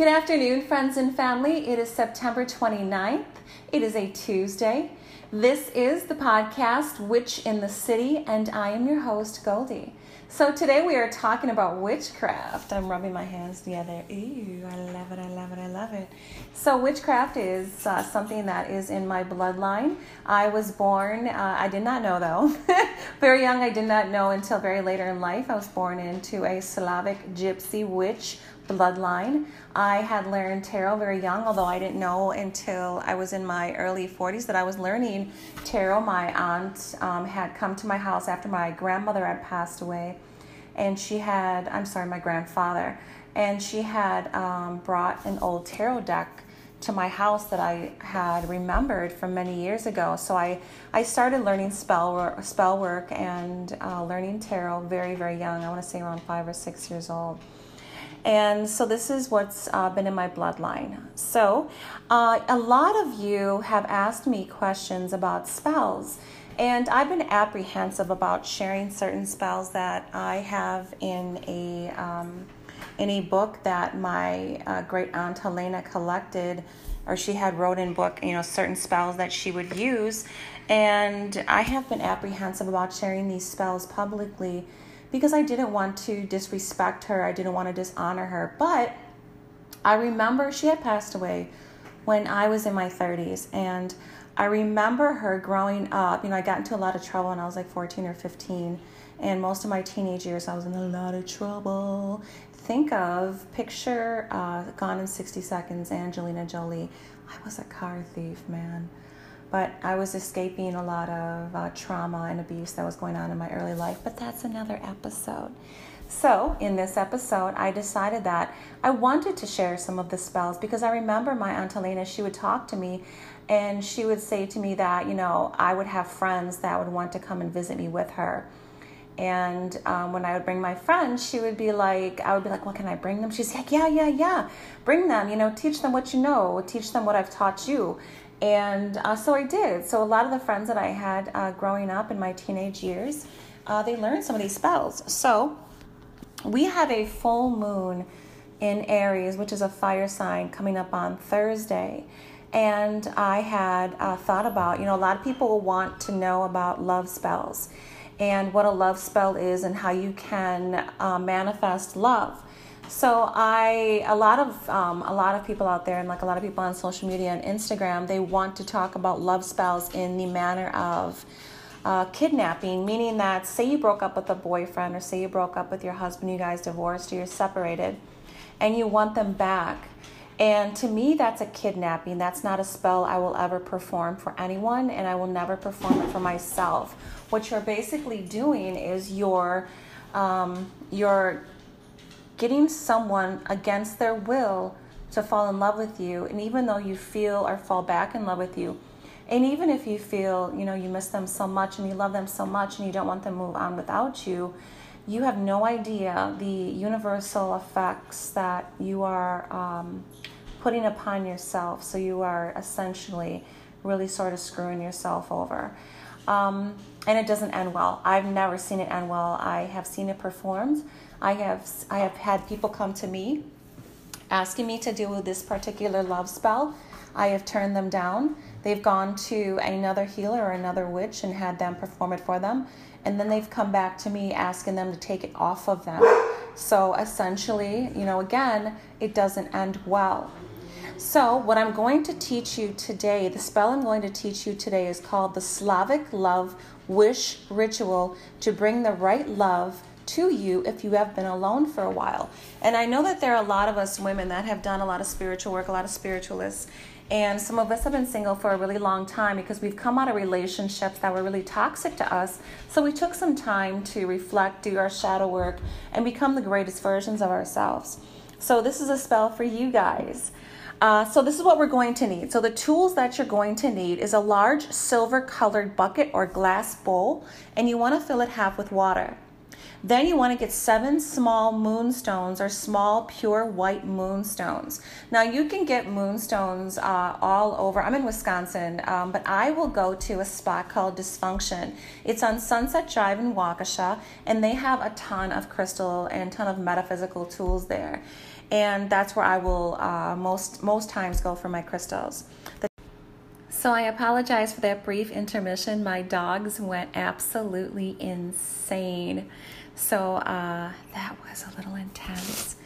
Good afternoon, friends and family. It is September 29th. It is a Tuesday. This is the podcast Witch in the City, and I am your host, Goldie. So today we are talking about witchcraft. I'm rubbing my hands together. Ooh, I love it, I love it, I love it. So witchcraft is uh, something that is in my bloodline. I was born, uh, I did not know though, very young, I did not know until very later in life. I was born into a Slavic gypsy witch bloodline. I had learned tarot very young, although I didn't know until I was in my early 40s that I was learning tarot. My aunt um, had come to my house after my grandmother had passed away, and she had, I'm sorry, my grandfather, and she had um, brought an old tarot deck to my house that I had remembered from many years ago. So I, I started learning spell work, spell work and uh, learning tarot very, very young. I want to say around five or six years old. And so this is what's uh, been in my bloodline. So uh, a lot of you have asked me questions about spells. And I've been apprehensive about sharing certain spells that I have in a um, in a book that my uh, great aunt Helena collected, or she had wrote in book, you know, certain spells that she would use. And I have been apprehensive about sharing these spells publicly because I didn't want to disrespect her. I didn't want to dishonor her. But I remember she had passed away when I was in my 30s. And I remember her growing up. You know, I got into a lot of trouble when I was like 14 or 15. And most of my teenage years, I was in a lot of trouble. Think of, picture uh, Gone in 60 Seconds, Angelina Jolie. I was a car thief, man but I was escaping a lot of uh, trauma and abuse that was going on in my early life. But that's another episode. So, in this episode, I decided that I wanted to share some of the spells because I remember my Aunt Elena, she would talk to me and she would say to me that, you know, I would have friends that would want to come and visit me with her. And um, when I would bring my friends, she would be like, I would be like, well, can I bring them? She's like, yeah, yeah, yeah. Bring them, you know, teach them what you know, teach them what I've taught you. And uh, so I did. So a lot of the friends that I had uh, growing up in my teenage years, uh, they learned some of these spells. So we have a full moon in Aries, which is a fire sign, coming up on Thursday. And I had uh, thought about, you know, a lot of people want to know about love spells and what a love spell is and how you can uh, manifest love. So I, a lot of um, a lot of people out there, and like a lot of people on social media and Instagram, they want to talk about love spells in the manner of uh, kidnapping, meaning that say you broke up with a boyfriend, or say you broke up with your husband, you guys divorced, or you're separated, and you want them back. And to me, that's a kidnapping. That's not a spell I will ever perform for anyone, and I will never perform it for myself. What you're basically doing is you're um, you're getting someone against their will to fall in love with you and even though you feel or fall back in love with you and even if you feel you know you miss them so much and you love them so much and you don't want them to move on without you you have no idea the universal effects that you are um, putting upon yourself. So you are essentially really sort of screwing yourself over. Um, and it doesn't end well. I've never seen it end well. I have seen it performed. I have I have had people come to me asking me to do this particular love spell. I have turned them down. They've gone to another healer or another witch and had them perform it for them. And then they've come back to me asking them to take it off of them. So essentially, you know, again, it doesn't end well. So, what I'm going to teach you today, the spell I'm going to teach you today is called the Slavic Love Wish Ritual to bring the right love to you if you have been alone for a while. And I know that there are a lot of us women that have done a lot of spiritual work, a lot of spiritualists. And some of us have been single for a really long time because we've come out of relationships that were really toxic to us. So we took some time to reflect, do our shadow work, and become the greatest versions of ourselves. So this is a spell for you guys. Uh, so this is what we're going to need. So the tools that you're going to need is a large silver colored bucket or glass bowl, and you want to fill it half with water. Then you want to get seven small moonstones or small pure white moonstones. Now you can get moonstones uh, all over. I'm in Wisconsin, um, but I will go to a spot called Dysfunction. It's on Sunset Drive in Waukesha, and they have a ton of crystal and ton of metaphysical tools there. and that's where I will uh, most most times go for my crystals. So I apologize for that brief intermission. My dogs went absolutely insane. So uh, that was a little intense.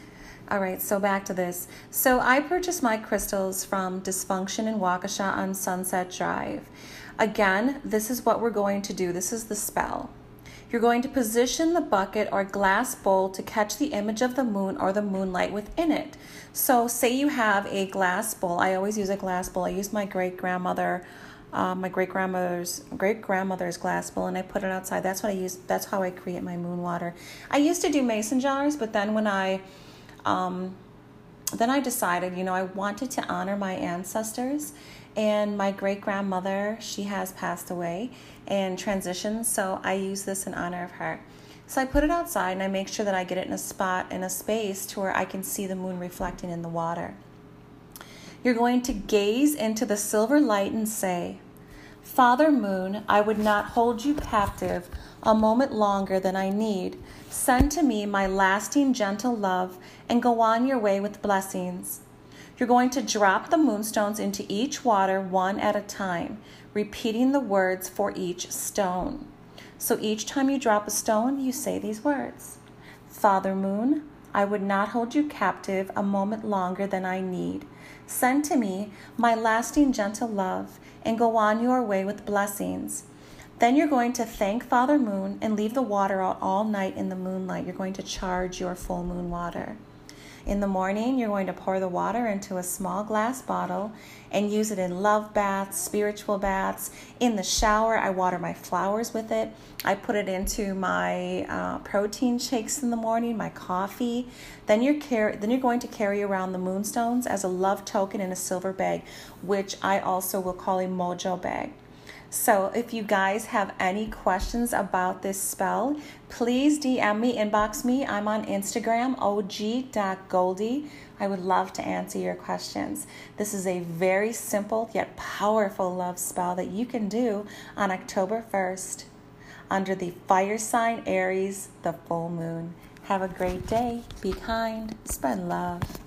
All right, so back to this. So I purchased my crystals from Dysfunction in Waukesha on Sunset Drive. Again, this is what we're going to do. This is the spell. You're going to position the bucket or glass bowl to catch the image of the moon or the moonlight within it. So, say you have a glass bowl. I always use a glass bowl. I use my great grandmother, uh, my great grandmother's great grandmother's glass bowl, and I put it outside. That's what I use. That's how I create my moon water. I used to do mason jars, but then when I um, then I decided, you know, I wanted to honor my ancestors and my great grandmother, she has passed away and transitioned, so I use this in honor of her. So I put it outside and I make sure that I get it in a spot, in a space to where I can see the moon reflecting in the water. You're going to gaze into the silver light and say, Father Moon, I would not hold you captive a moment longer than I need. Send to me my lasting gentle love and go on your way with blessings. You're going to drop the moonstones into each water one at a time, repeating the words for each stone. So each time you drop a stone, you say these words Father Moon, I would not hold you captive a moment longer than I need. Send to me my lasting gentle love and go on your way with blessings. Then you're going to thank Father Moon and leave the water out all night in the moonlight. You're going to charge your full moon water. In the morning, you're going to pour the water into a small glass bottle and use it in love baths, spiritual baths. In the shower, I water my flowers with it. I put it into my uh, protein shakes in the morning, my coffee. Then you're car- then you're going to carry around the moonstones as a love token in a silver bag, which I also will call a mojo bag. So, if you guys have any questions about this spell, please DM me, inbox me. I'm on Instagram, og.goldie. I would love to answer your questions. This is a very simple yet powerful love spell that you can do on October 1st under the fire sign Aries, the full moon. Have a great day. Be kind. Spread love.